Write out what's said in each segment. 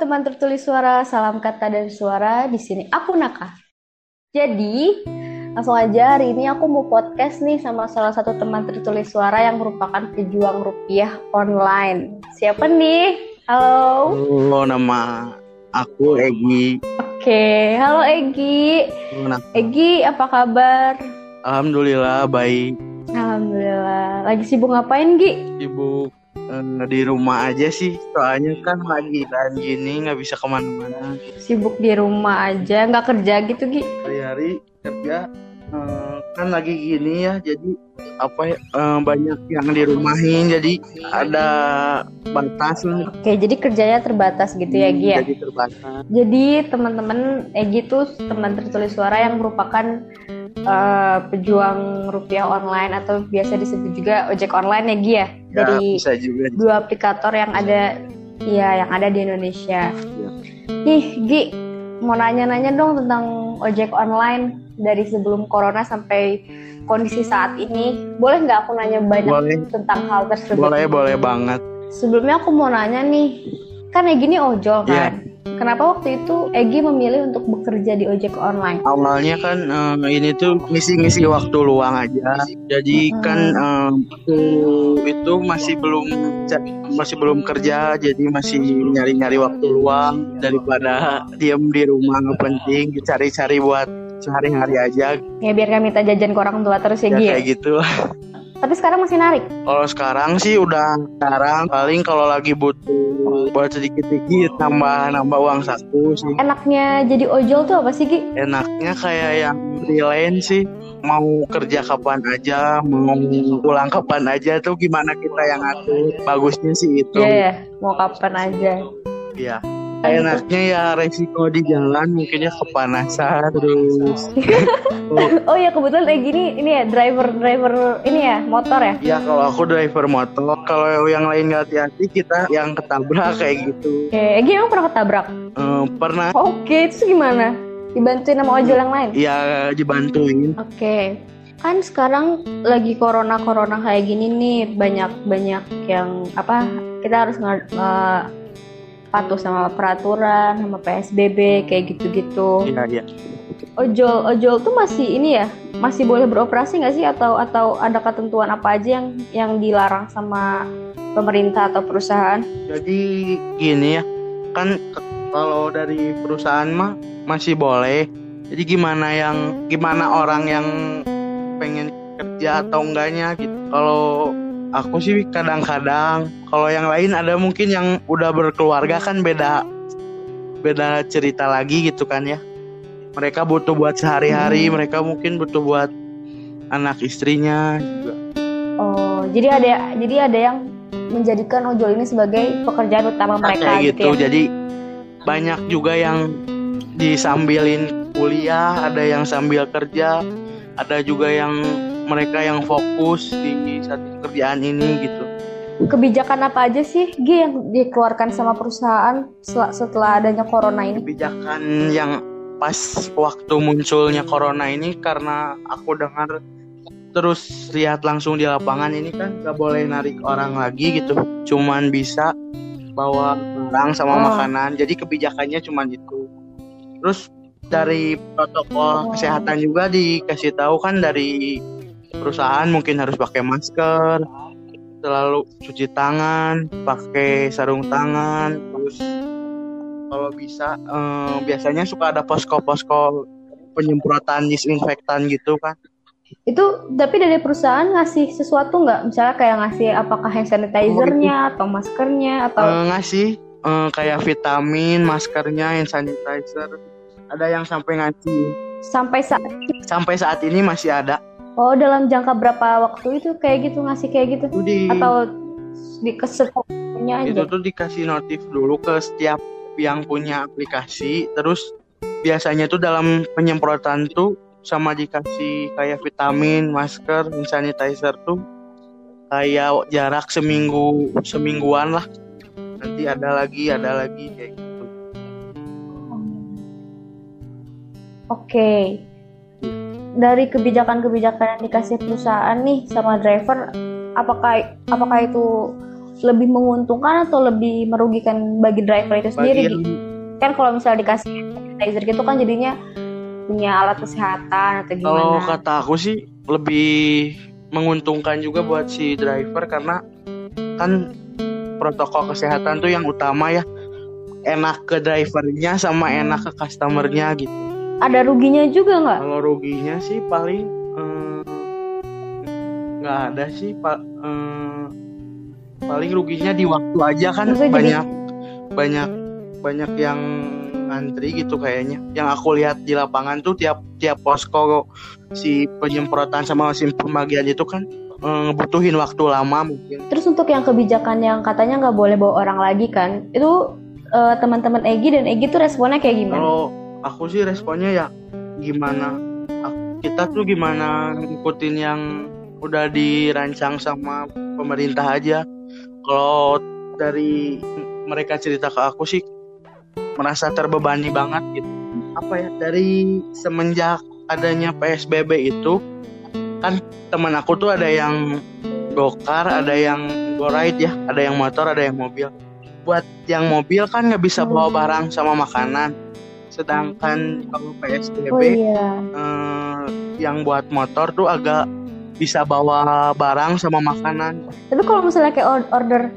teman tertulis suara, salam kata dan suara. Di sini aku Naka. Jadi, langsung aja hari ini aku mau podcast nih sama salah satu teman tertulis suara yang merupakan pejuang rupiah online. Siapa nih? Halo. Halo, nama aku Egi. Oke, halo Egi. Egi, apa kabar? Alhamdulillah baik. Alhamdulillah. Lagi sibuk ngapain, Gi? Sibuk eh, di rumah aja sih. Soalnya kan lagi dan gini nggak bisa ke mana-mana. Sibuk di rumah aja, nggak kerja gitu, Gi? Hari-hari kerja eh, kan lagi gini ya. Jadi apa ya eh, banyak yang dirumahin. Jadi ada batas lah. Oke, jadi kerjanya terbatas gitu ya, Gi ya? Jadi terbatas. Jadi teman-teman Egi tuh teman tertulis suara yang merupakan eh, pejuang rupiah online atau biasa disebut juga ojek online ya Gi ya Ya, dari bisa juga. dua aplikator yang ada ya yang ada di Indonesia. Ya. Nih Gi mau nanya-nanya dong tentang ojek online dari sebelum corona sampai kondisi saat ini. Boleh nggak aku nanya banyak Boleh. tentang hal tersebut? Boleh, boleh banget. Sebelumnya aku mau nanya nih, kan Egi ini ojol Iya. kan? Kenapa waktu itu Egi memilih untuk bekerja di ojek online? awalnya kan eh, ini tuh ngisi-ngisi waktu luang aja jadi Hmm. kan waktu itu masih belum masih belum kerja jadi masih nyari-nyari waktu luang daripada diem di rumah nggak penting cari-cari buat sehari-hari aja Ya biar kami minta jajan ke orang tua terus ya ya ya? kayak gitu Tapi sekarang masih narik? kalau sekarang sih udah sekarang paling kalau lagi butuh buat sedikit-sedikit nambah nambah uang saku sih Enaknya jadi ojol tuh apa sih Gi? enaknya kayak yang freelance sih mau kerja kapan aja mau pulang kapan aja tuh gimana kita yang atur bagusnya sih itu Iya ya, mau kapan aja. Iya. Enaknya ya resiko di jalan mungkin ya kepanasan terus oh, Oh ya kebetulan Egi ini ini ya driver driver ini ya motor ya. ya kalau aku driver motor kalau yang lain nggak hati-hati kita yang ketabrak kayak gitu Oke, Egi emang pernah ketabrak? Eh, pernah Oke, itu gimana? Dibantuin sama ojol yang lain? ya dibantuin Oke. Kan sekarang lagi corona corona kayak gini nih banyak banyak yang apa kita harus nge- nge- patuh sama peraturan sama PSBB kayak gitu-gitu. iya iya Ojol ojol tuh masih ini ya masih boleh beroperasi nggak sih atau atau ada ketentuan apa aja yang yang dilarang sama pemerintah atau perusahaan? Jadi gini ya, kan kalau dari perusahaan mah masih boleh. Jadi gimana yang gimana orang yang pengen kerja atau enggaknya gitu. Kalau aku sih kadang-kadang, kalau yang lain ada mungkin yang udah berkeluarga kan beda beda cerita lagi gitu kan ya. Mereka butuh buat sehari-hari, Hmm. mereka mungkin butuh buat anak istrinya juga. Oh, jadi ada jadi ada yang menjadikan ojol ini sebagai pekerjaan utama mereka kayak gitu, gitu. ya. Jadi banyak juga yang disambilin kuliah, ada yang sambil kerja, ada juga yang mereka yang fokus di satu kerjaan ini gitu. Kebijakan apa aja sih Gi yang dikeluarkan sama perusahaan setelah, setelah adanya corona ini? Kebijakan yang pas waktu munculnya corona ini karena aku dengar terus lihat langsung di lapangan ini kan gak boleh narik orang lagi gitu, cuman bisa bawa barang sama Oh. makanan. Jadi kebijakannya cuman itu. Terus dari protokol kesehatan juga dikasih tahu kan dari perusahaan mungkin harus pakai masker, selalu cuci tangan, pakai sarung tangan, terus kalau bisa eh, biasanya suka ada posko-posko penyemprotan disinfektan gitu kan. Itu tapi dari perusahaan ngasih sesuatu nggak? Misalnya kayak ngasih apakah hand sanitizer-nya atau maskernya atau Eh, ngasih eh, kayak vitamin, maskernya, hand sanitizer. Ada yang sampai ngasih. sampai saat Sampai saat ini masih ada. Oh dalam jangka berapa waktu itu kayak gitu ngasih kayak gitu Itu di atau di kesetuanya itu aja? tuh dikasih notif dulu ke setiap yang punya aplikasi. Terus biasanya tuh dalam penyemprotan tuh sama dikasih kayak vitamin, masker, hand sanitizer tuh kayak jarak seminggu semingguan lah. Nanti ada lagi, ada lagi kayak gitu. Oke. Dari kebijakan-kebijakan yang dikasih perusahaan nih sama driver, apakah apakah itu lebih menguntungkan atau lebih merugikan bagi driver itu sendiri Bagi Gi? kan kalau misalnya dikasih sanitizer gitu kan jadinya punya alat kesehatan atau gimana Kalau kata aku sih lebih menguntungkan juga buat si driver karena kan protokol kesehatan tuh yang utama ya enak ke drivernya sama enak ke customernya gitu. Ada ruginya juga nggak? Kalau ruginya sih paling eh, nggak ada sih pak eh, paling ruginya di waktu aja kan. Maksudnya jadi- banyak banyak banyak yang ngantri gitu kayaknya. Yang aku lihat di lapangan tuh tiap tiap posko si penyemprotan sama mesin pembagian itu kan eh, ngebutuhin waktu lama mungkin. terus untuk yang kebijakan yang katanya nggak boleh bawa orang lagi kan itu eh, teman-teman Egi dan Egi tuh responnya kayak gimana? Kalau aku sih responnya ya gimana kita tuh gimana ngikutin yang udah dirancang sama pemerintah aja. Kalau dari mereka cerita ke aku sih merasa terbebani banget gitu. Apa ya dari semenjak adanya PSBB itu kan teman aku tuh ada yang gokar, ada yang go ride ya, ada yang motor, ada yang mobil. Buat yang mobil kan nggak bisa bawa barang sama makanan. Sedangkan kalau PSBB oh iya eh, yang buat motor tuh agak bisa bawa barang sama makanan. tapi kalau misalnya kayak or- order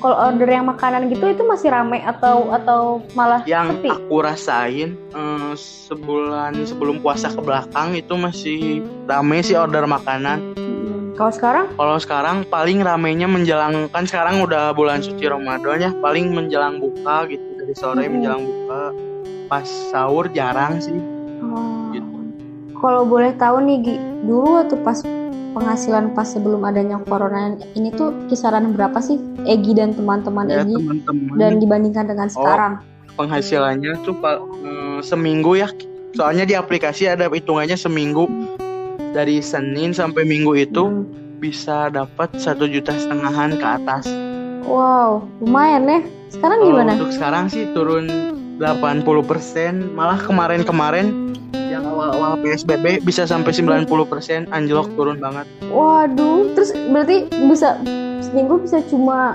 kalau order yang makanan gitu itu masih rame atau atau malah Yang sepi aku rasain eh, sebulan sebelum puasa ke belakang itu masih rame sih order makanan. Hmm, kalau sekarang Kalau sekarang paling ramenya menjelang kan sekarang udah bulan suci Ramadan ya, paling menjelang buka gitu dari sore Mm-mm. menjelang buka. Pas sahur jarang sih. Oh, gitu. kalau boleh tahu nih Gi dulu waktu pas penghasilan pas sebelum adanya corona ini tuh kisaran berapa sih Egi dan teman-teman Ya Egi? teman-teman. Dan dibandingkan dengan sekarang? penghasilannya tuh eh, seminggu ya. Soalnya di aplikasi ada hitungannya seminggu. Dari Senin sampai Minggu itu Hmm. bisa dapat satu juta setengahan ke atas. Wow lumayan ya. Sekarang gimana? untuk sekarang sih turun 80% malah kemarin-kemarin yang awal-awal PSBB bisa sampai 90% anjlok turun banget waduh terus berarti bisa seminggu bisa cuma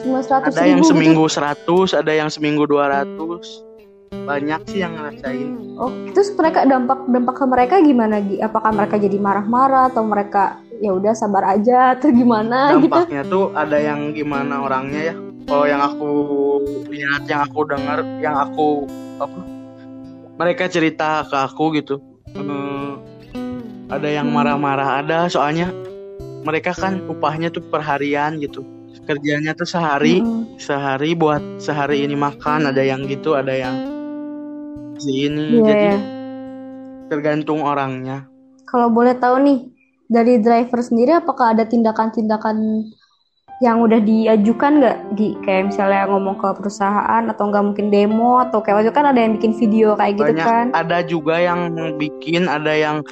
cuma seratus ada ribu yang gitu? seminggu 100 ada yang seminggu 200 banyak sih yang ngerasain Oh, terus mereka dampak dampak ke mereka gimana Gi? Apakah mereka jadi marah-marah atau mereka ya udah sabar aja atau gimana gitu? dampaknya tuh ada yang gimana orangnya ya kalau yang aku lihat yang aku dengar yang aku apa mereka cerita ke aku gitu eh, ada yang Hmm. marah-marah ada soalnya mereka kan upahnya tuh per harian gitu kerjanya tuh sehari Mm-mm. sehari buat sehari ini makan ada yang gitu ada yang si ini Iya jadi ya. tergantung orangnya Kalau boleh tahu nih dari driver sendiri apakah ada tindakan-tindakan yang udah diajukan nggak Gi? Kayak misalnya ngomong ke perusahaan atau nggak mungkin demo atau kayak waktu itu kan ada yang bikin video kayak gitu banyak kan? ada juga yang bikin ada yang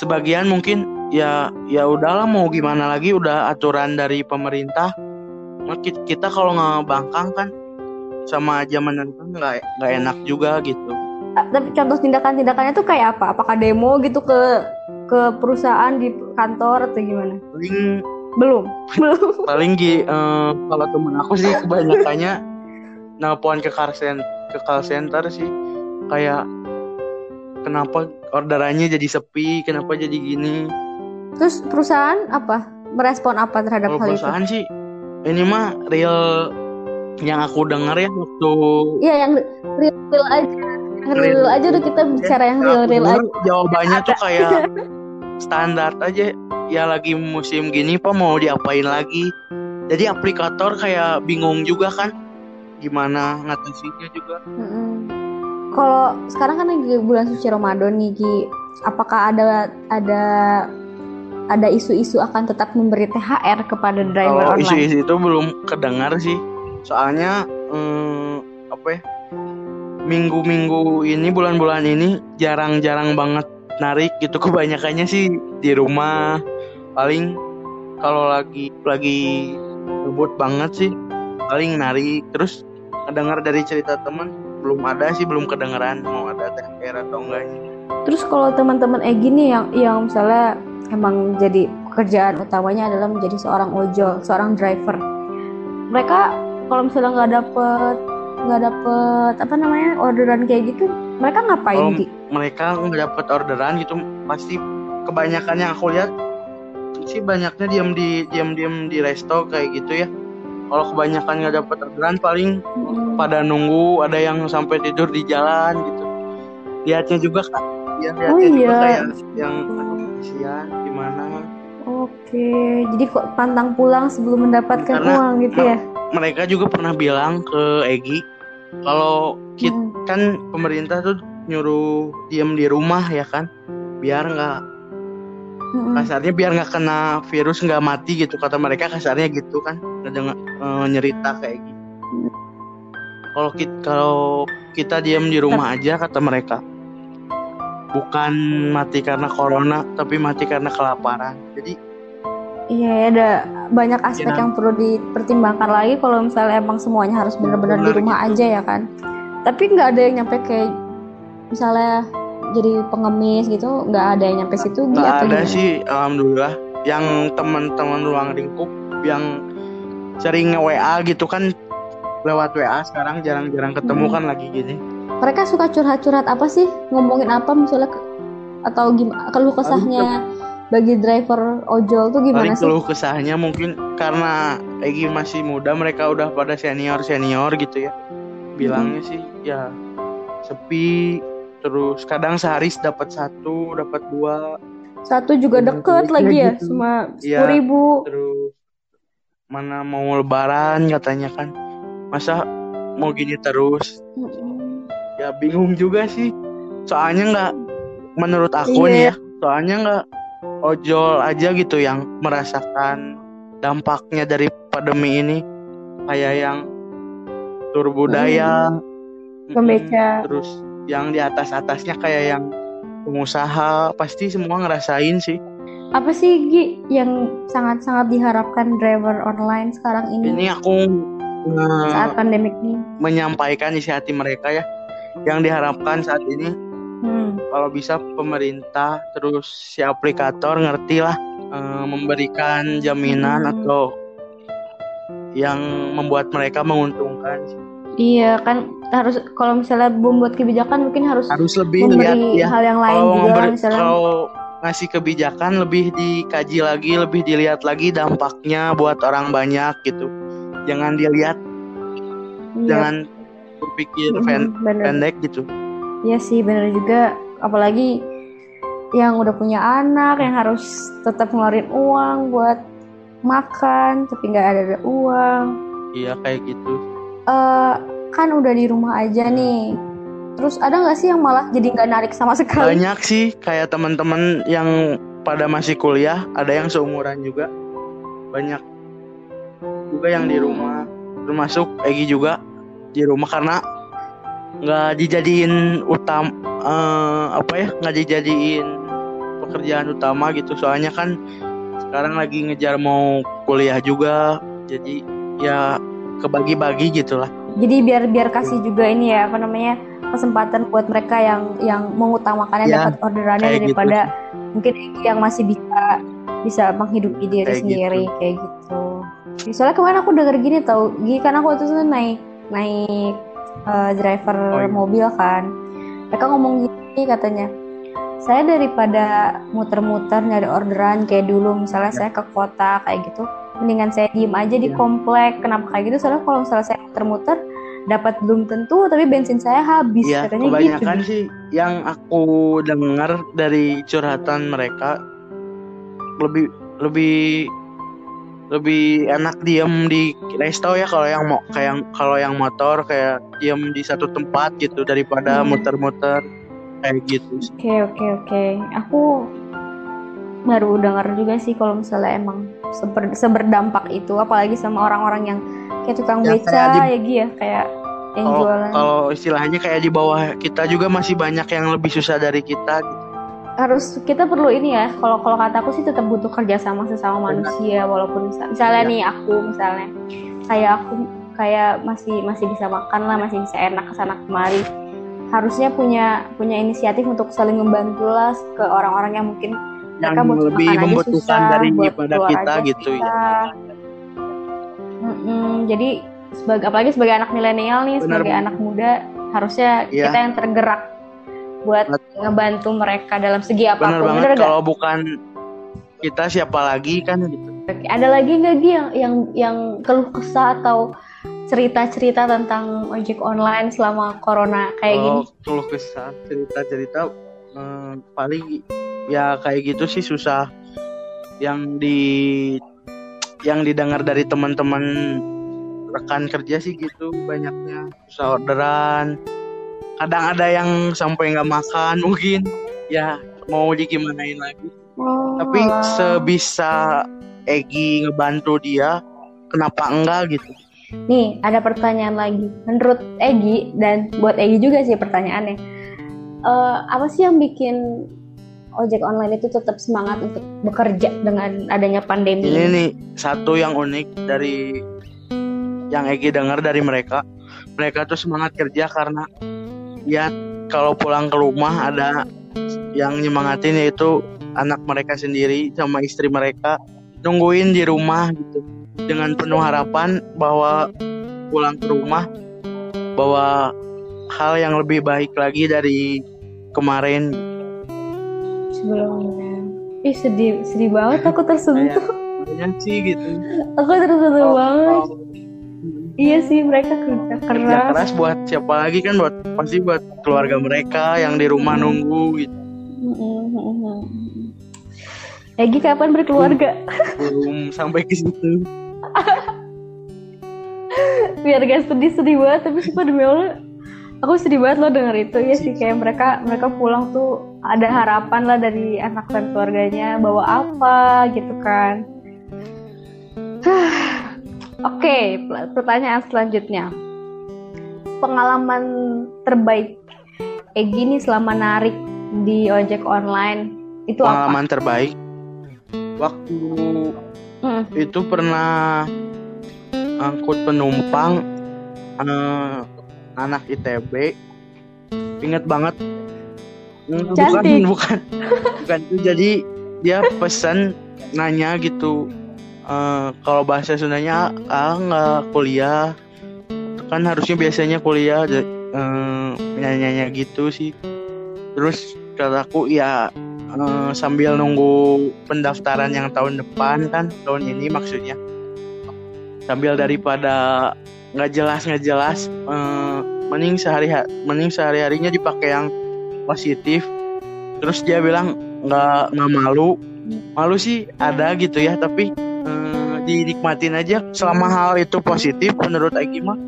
sebagian mungkin ya ya udahlah mau gimana lagi udah aturan dari pemerintah Nah, ki- kita kalau ngebangkang kan sama zaman kan nggak nggak enak juga gitu Tapi contoh tindakan-tindakannya tuh kayak apa? Apakah demo gitu ke ke perusahaan di kantor atau gimana? paling Belum, belum. paling Gi, eh, kalau temen aku sih kebanyakannya nelpon ke call center, ke call center sih kayak kenapa orderannya jadi sepi kenapa jadi gini Terus perusahaan apa? Merespon apa terhadap Kalau hal itu? perusahaan sih ini mah real yang aku dengar ya waktu Iya yang real real aja, yang real, Real. aja udah kita bicara yang yang real real aja. jawabannya tuh kayak standar aja. Ya lagi musim gini pak mau diapain lagi? Jadi aplikator kayak bingung juga kan gimana ngatasinya juga. Mm-mm. Kalau sekarang kan lagi bulan suci Ramadan nih Gi, apakah ada ada ada isu-isu akan tetap memberi THR kepada driver kalau online? isu-isu itu belum kedengar sih. Soalnya eh, apa ya minggu-minggu ini bulan-bulan ini jarang-jarang banget narik gitu. Kebanyakannya sih di rumah. Paling kalau lagi lagi ngebut banget sih paling narik terus kedengar dari cerita teman belum ada sih belum kedengeran mau ada THR atau enggaknya. Terus kalau teman-teman Egi nih yang yang misalnya emang jadi pekerjaan utamanya adalah menjadi seorang ojol, seorang driver. mereka kalau misalnya nggak dapet nggak dapet apa namanya orderan kayak gitu mereka ngapain Gi? mereka nggak dapat orderan gitu pasti kebanyakan yang aku lihat sih banyaknya diam di diam diam di resto kayak gitu ya kalau kebanyakan nggak dapat orderan paling Mm. pada nunggu ada yang sampai tidur di jalan gitu lihatnya juga kan ya lihatnya Oh juga iya. kayak yang kasihan gimana Oke, jadi kok pantang pulang sebelum mendapatkan Karena- uang gitu ya? mereka juga pernah bilang ke Egi kalau kita Mm. kan pemerintah tuh nyuruh diam di rumah ya kan biar nggak Mm-mm. kasarnya biar nggak kena virus nggak mati gitu kata mereka kasarnya gitu kan ngedengar eh, nyerita kayak gitu kalau kita kalau kita diam di rumah aja kata mereka bukan mati karena corona tapi mati karena kelaparan jadi Iya, ya, ada banyak aspek Ya. yang perlu dipertimbangkan lagi kalau misalnya emang semuanya harus benar-benar di rumah gitu. aja ya kan. Tapi nggak ada yang nyampe kayak misalnya jadi pengemis gitu, nggak ada yang nyampe situ Gi, nggak atau ada gimana? sih alhamdulillah yang teman-teman ruang lingkup yang sering nge-WA gitu kan lewat WA sekarang jarang-jarang ketemu Hmm. kan lagi gini Mereka suka curhat-curhat apa sih? Ngomongin apa misalnya atau gimana keluh kesahnya bagi driver ojol tuh gimana Paling sih? keluh kesahnya mungkin karena Egi masih muda mereka udah pada senior senior gitu ya bilangnya sih ya sepi terus kadang sehari dapat satu dapat dua Satu juga Iya, deket kayak lagi ya, gitu. cuma Iya. sepuluh ribu. terus mana mau lebaran katanya kan masa mau gini terus Mm-mm. ya bingung juga sih soalnya nggak menurut aku Iya. nih ya soalnya nggak ojol aja gitu yang merasakan dampaknya dari pandemi ini. Kayak yang tur budaya. Pembeca. terus yang di atas atasnya kayak yang pengusaha. Pasti semua ngerasain sih. Apa sih Gi yang sangat-sangat diharapkan driver online sekarang ini, ini aku eh, saat pandemik ini? menyampaikan isi hati mereka ya. Yang diharapkan saat ini Hmm. kalau bisa pemerintah terus si aplikator ngerti lah eh, memberikan jaminan Hmm. atau yang membuat mereka menguntungkan Iya kan harus kalau misalnya membuat kebijakan mungkin harus, harus lebih lihat memberi ya hal yang lain kalau juga memberi- misalnya. kalau ngasih kebijakan lebih dikaji lagi lebih dilihat lagi dampaknya buat orang banyak gitu jangan dilihat Iya. jangan berpikir pen- bener. pendek gitu Iya sih bener juga. Apalagi yang udah punya anak yang harus tetap ngeluarin uang buat makan tapi nggak ada uang. Iya kayak gitu. Eh kan udah di rumah aja nih. Terus ada nggak sih yang malah jadi nggak narik sama sekali? Banyak sih kayak teman-teman yang pada masih kuliah ada yang seumuran juga. Banyak. Juga yang di rumah. Termasuk Egi juga di rumah karena nggak dijadiin utam eh, apa ya nggak dijadiin pekerjaan utama gitu soalnya kan sekarang lagi ngejar mau kuliah juga jadi ya kebagi-bagi gitulah jadi biar biar kasih juga ini ya apa namanya kesempatan buat mereka yang yang mengutamakannya Ya, dapat orderannya gitu. daripada mungkin yang masih bisa bisa menghidupi diri Kayak sendiri kayak gitu. Soalnya kemarin aku denger gini tau, gini kan aku waktu itu naik naik eh, driver Oh, iya. mobil kan, mereka ngomong gini katanya, saya daripada muter-muter nyari orderan kayak dulu misalnya saya ke kota kayak gitu, mendingan saya diem aja di Ya. komplek. Kenapa kayak gitu? Soalnya kalau misalnya saya muter-muter dapat belum tentu, tapi bensin saya habis Iya, katanya gitu. kebanyakan sih yang aku dengar dari curhatan mereka lebih lebih lebih enak diem di resto ya kalau yang mau kayak kalau yang motor kayak diem di satu tempat gitu daripada Hmm. muter-muter kayak gitu. Oke oke oke. Aku baru dengar juga sih kalau misalnya emang seber, seberdampak itu, apalagi sama orang-orang yang kayak tukang Ya, beca kayak di- ya Gi ya, kayak yang Kalau jualan. kalau istilahnya kayak di bawah kita juga masih banyak yang lebih susah dari kita. gitu. Harus kita perlu ini ya. Kalau kalau kataku sih tetap butuh kerjasama sesama manusia, walaupun misal- misalnya Iya. nih aku misalnya kayak aku kayak masih masih bisa makan lah, masih bisa enak ke sana kemari. Harusnya punya punya inisiatif untuk saling membantu lah ke orang-orang yang mungkin Yang mereka butuh lebih makan aja membutuhkan susah, buat daripada kita aja gitu ya. susah. Mm-mm. mm, jadi sebagai apalagi sebagai anak milenial nih, Benar. sebagai anak muda harusnya Iya. kita yang tergerak buat ngebantu mereka dalam segi bener apa pun. banget Bener kalau bukan kita siapa lagi kan gitu Ada lagi nggak Gi yang yang yang keluh kesah atau cerita-cerita tentang ojek online selama corona kayak gini? kalau keluh kesah cerita cerita eh, paling ya kayak gitu sih susah yang di yang didengar dari teman-teman rekan kerja sih gitu banyaknya susah orderan kadang ada yang sampai nggak makan mungkin ya mau digimanain lagi Oh, tapi sebisa Egi ngebantu dia kenapa enggak gitu Nih, ada pertanyaan lagi. Menurut Egi dan buat Egi juga sih pertanyaannya. Eh, apa sih yang bikin ojek online itu tetap semangat untuk bekerja dengan adanya pandemi ini ini? nih satu yang unik dari yang Egi dengar dari mereka mereka tuh semangat kerja karena ya kalau pulang ke rumah ada yang nyemangatin yaitu anak mereka sendiri sama istri mereka nungguin di rumah gitu dengan penuh harapan bahwa pulang ke rumah bahwa hal yang lebih baik lagi dari kemarin Sebelumnya. Ih, sedih, sedih banget aku tersentuh. banyak sih gitu Aku tersentuh Kalau- banget. kalau- Iya sih, mereka kerja kerja keras. keras buat siapa lagi kan buat pasti buat keluarga mereka yang di rumah nunggu gitu. Egi kapan berkeluarga? belum sampai ke situ biar gak sedih-sedih banget tapi sumpah demi Allah aku sedih banget loh denger itu ya sih kayak mereka mereka pulang tuh ada harapan lah dari anak dan keluarganya bawa apa gitu kan oke pl- pertanyaan selanjutnya. Pengalaman terbaik Egi nih selama narik di ojek online itu apa? pengalaman terbaik? Waktu Hmm. itu pernah angkut penumpang eh, anak ITB inget banget. Hmm, bukan Cantik. bukan. Bukan. Itu jadi dia pesan nanya gitu eh, kalau bahasa Sundanya ah nggak kuliah. Kan harusnya biasanya kuliah eh, nanya-nanya gitu sih. Terus kataku ya eh, sambil nunggu pendaftaran yang tahun depan kan tahun ini maksudnya. Sambil daripada nggak jelas nggak jelas eh, mending sehari mending sehari harinya dipakai yang positif. Terus dia bilang nggak nggak malu. Malu sih ada gitu ya tapi eh, dinikmatin aja. Selama hal itu positif menurut Egi mah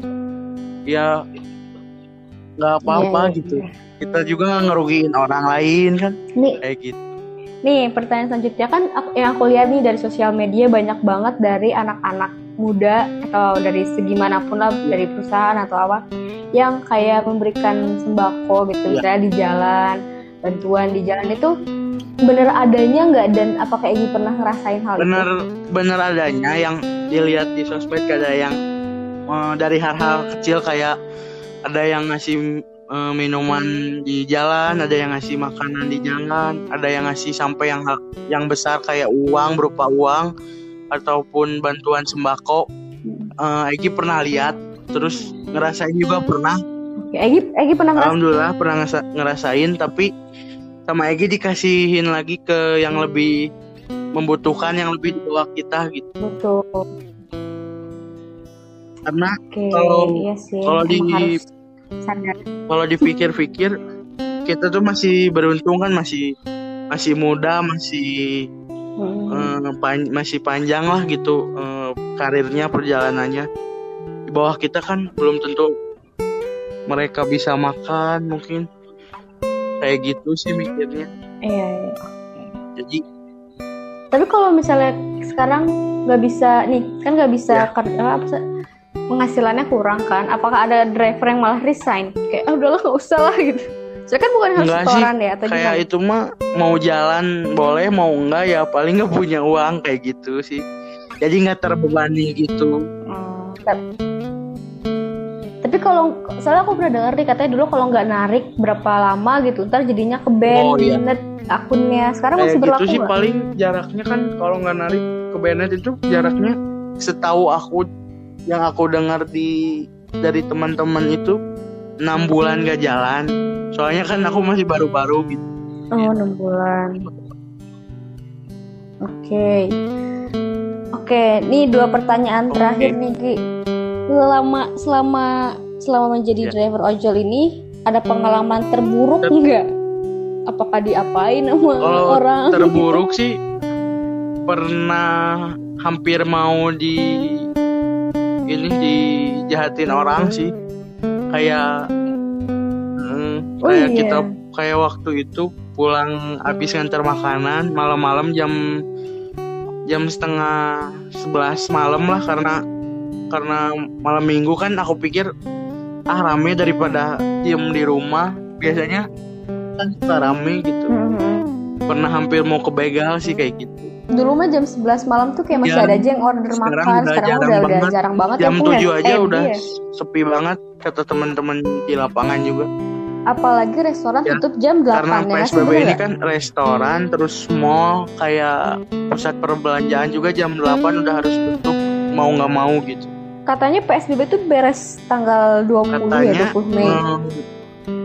ya nggak apa-apa Iya, iya, gitu. iya. kita juga ngerugiin orang lain kan? Nih. Kayak gitu. Nih, pertanyaan selanjutnya. Kan aku- yang aku lihat nih dari sosial media banyak banget dari anak-anak muda atau dari segi mana pun lah dari perusahaan atau apa yang kayak memberikan sembako gitu misalnya di jalan, bantuan di jalan itu bener adanya nggak dan apakah Egi pernah ngerasain hal bener itu? bener adanya yang dilihat di sosmed ada yang eh, dari hal-hal kecil kayak ada yang ngasih eh, minuman di jalan ada yang ngasih makanan di jalan ada yang ngasih sampai yang hal- yang besar kayak uang berupa uang ataupun bantuan sembako Eh, Egi pernah lihat terus ngerasain juga pernah Oke, Egi, Egi pernah ngerasain? Alhamdulillah pernah ngerasain tapi sama Egi dikasihin lagi ke yang lebih membutuhkan yang lebih di bawah kita gitu Betul. karena Oke, Kalau- iya sih. kalau di- kalau dipikir-pikir kita tuh masih beruntung kan masih masih muda masih Hmm. eh, pan- masih panjang lah gitu eh, karirnya perjalanannya di bawah kita kan belum tentu mereka bisa makan mungkin kayak gitu sih mikirnya Iya, iya. jadi Tapi kalau misalnya sekarang nggak bisa nih, kan nggak bisa Ya. ker- apa penghasilannya kurang kan? Apakah ada driver yang malah resign? Kayak ah udahlah nggak usah lah gitu. Saya kan bukan harus Enggak sih, setoran ya atau kayak gimana? itu mah mau jalan boleh mau enggak ya paling nggak punya uang kayak gitu sih jadi nggak terbebani gitu Hmm, Tapi kalau soalnya aku pernah dengar nih katanya dulu kalau nggak narik berapa lama gitu, ntar jadinya ke ban, Oh, iya. net akunnya. Sekarang kayak masih gitu berlaku sih nggak? paling jaraknya kan kalau nggak narik ke Bennett itu jaraknya setahu aku yang aku dengar di dari teman-teman itu enam bulan gak jalan soalnya kan aku masih baru-baru gitu oh enam bulan oke oke nih dua pertanyaan Oke. terakhir nih Gi selama selama selama menjadi Ya. driver ojol ini ada pengalaman terburuk enggak apakah diapain sama Kalau orang terburuk sih pernah hampir mau di ini dijahatin orang sih kayak mm, Oh kayak iya. kita kayak waktu itu pulang habis ngantar makanan malam-malam jam jam setengah sebelas malam lah karena karena malam minggu kan aku pikir ah rame daripada diem di rumah biasanya kan suka rame gitu Mhm. pernah hampir mau kebegal sih kayak gitu dulu mah jam 11 malam tuh kayak masih Ya, ada aja yang order sekarang makan udah sekarang jarang udah udah banget. jarang banget jam aku 7 liat- aja eh, udah iya. sepi banget kata teman-teman di lapangan juga apalagi restoran Ya, tutup jam 8 karena ya PSBB ini nggak? kan restoran terus mall kayak pusat perbelanjaan juga jam 8 udah harus tutup mau nggak mau gitu katanya PSBB tuh beres tanggal 20 katanya ya 20 Mei hmm,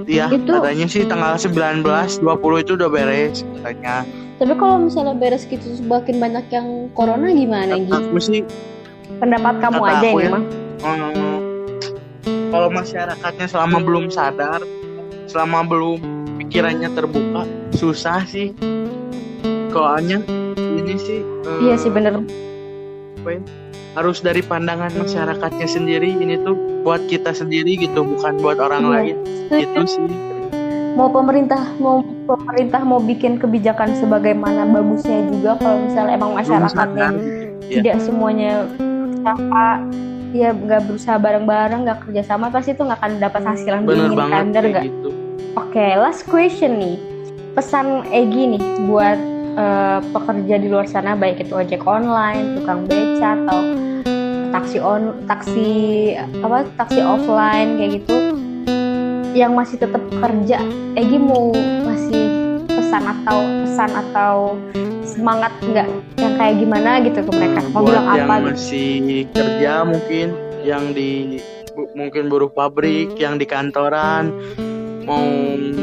Iya, Itu- katanya sih tanggal 19, 20 itu udah beres katanya. tapi kalau misalnya beres gitu terus makin banyak yang corona gimana gitu Aku sih pendapat kamu kata aja aku ini ya. mah hmm, kalau masyarakatnya selama belum sadar, selama belum pikirannya terbuka, susah sih. Soalnya ini sih eh, iya sih bener apa ya, harus dari pandangan masyarakatnya sendiri ini tuh buat kita sendiri gitu bukan buat orang Iya. lain itu sih mau pemerintah mau pemerintah mau bikin kebijakan sebagaimana bagusnya juga kalau misalnya emang masyarakatnya. Iya. tidak semuanya berusaha ya nggak berusaha bareng-bareng nggak kerjasama pasti itu nggak akan dapat hasil yang diinginkan nggak gitu Oke, last question nih. Pesan Egi nih buat eh, pekerja di luar sana baik itu ojek online, tukang beca atau taksi on taksi apa taksi offline kayak gitu yang masih tetap kerja. Egi mau masih pesan atau pesan atau semangat nggak yang kayak gimana gitu ke mereka? Mau buat bilang yang apa gitu? masih kerja mungkin yang di bu- mungkin buruh pabrik yang di kantoran mau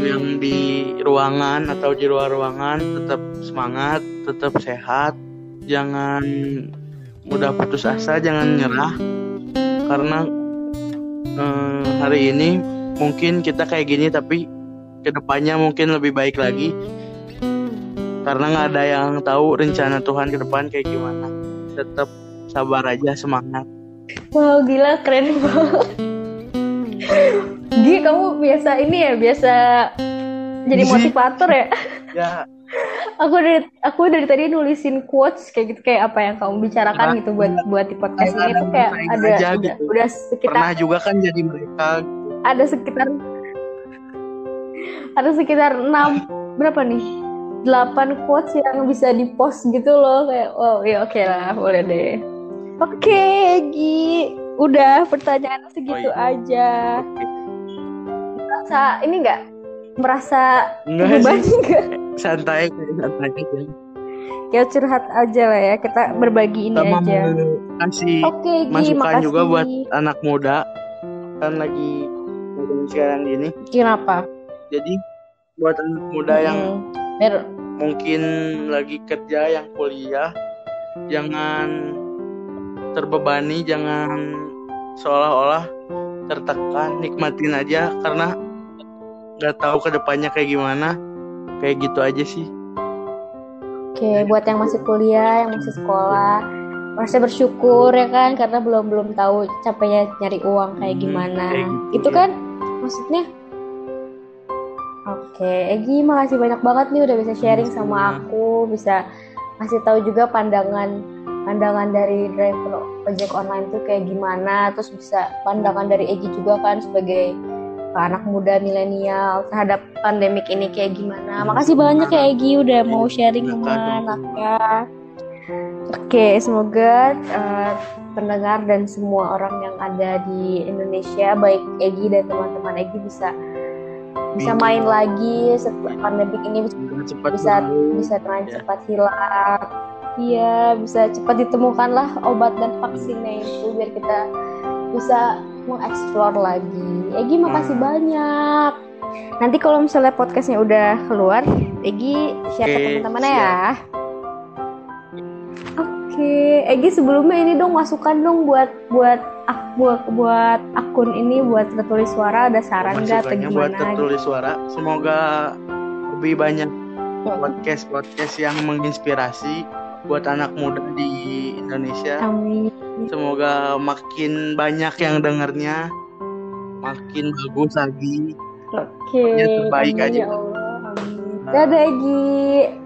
yang di ruangan atau di luar ruangan tetap semangat tetap sehat jangan mudah putus asa jangan nyerah. Karena eh, hari ini mungkin kita kayak gini tapi ke depannya mungkin lebih baik lagi. Karena nggak ada yang tahu rencana Tuhan ke depan kayak gimana. Tetap sabar aja semangat. Wow gila keren banget. Gi kamu biasa ini ya biasa jadi motivator ya. ya Aku dari aku dari tadi nulisin quotes kayak gitu kayak apa yang kamu bicarakan Nah, gitu buat buat di podcast ini tuh kayak ada aja udah, gitu. udah sekitar pernah juga kan jadi mereka ada sekitar ada sekitar enam berapa nih? 8 quotes yang bisa di post gitu loh kayak oh ya oke lah boleh deh. Oke, Gi. Udah pertanyaan segitu Oh, iya. aja. Merasa ini nggak merasa enggak beban sih nggak santai santai aja. Ya curhat aja lah ya. Kita berbagi ini sama aja. kasih Gi masukan makasih. juga buat anak muda. Kan lagi sekarang gini kenapa? Jadi buat anak muda yang Mm, Mer- mungkin lagi kerja yang kuliah jangan terbebani jangan seolah-olah tertekan nikmatin aja. Karena nggak tahu ke depannya kayak gimana kayak gitu aja sih. Oke buat yang masih kuliah yang masih sekolah masih bersyukur ya kan karena belum belum tahu capeknya nyari uang kayak Hmm, gimana. kayak gitu, itu ya. kan maksudnya? Oke Egi makasih banyak banget nih udah bisa sharing sama. aku bisa ngasih tahu juga pandangan pandangan dari driver ojek online tuh kayak gimana terus bisa pandangan dari Egi juga kan sebagai anak muda milenial terhadap pandemik ini kayak gimana makasih banyak ya Egi udah mau sharing sama anaknya oke semoga eh, pendengar dan semua orang yang ada di Indonesia baik Egi dan teman-teman Egi bisa bisa Amin. main lagi setelah pandemik ini Semoga cepat bisa berlalu. bisa Ya. cepat hilang Iya, bisa cepat ditemukanlah obat dan vaksinnya itu biar kita bisa mengeksplor lagi. Egi makasih Hmm. banyak. Nanti kalau misalnya podcastnya udah keluar, Egi share ke Oke, teman-temannya ya. Oke, Egi sebelumnya ini dong masukan dong buat buat ak- buat buat akun ini buat tertulis suara ada saran nggak atau Masukannya buat gimana? tertulis suara semoga lebih banyak podcast podcast yang menginspirasi buat anak muda di Indonesia Amin. semoga makin banyak yang dengernya makin bagus lagi Oke. Yang terbaik amin aja. ya Allah. Amin. Dadah Egi.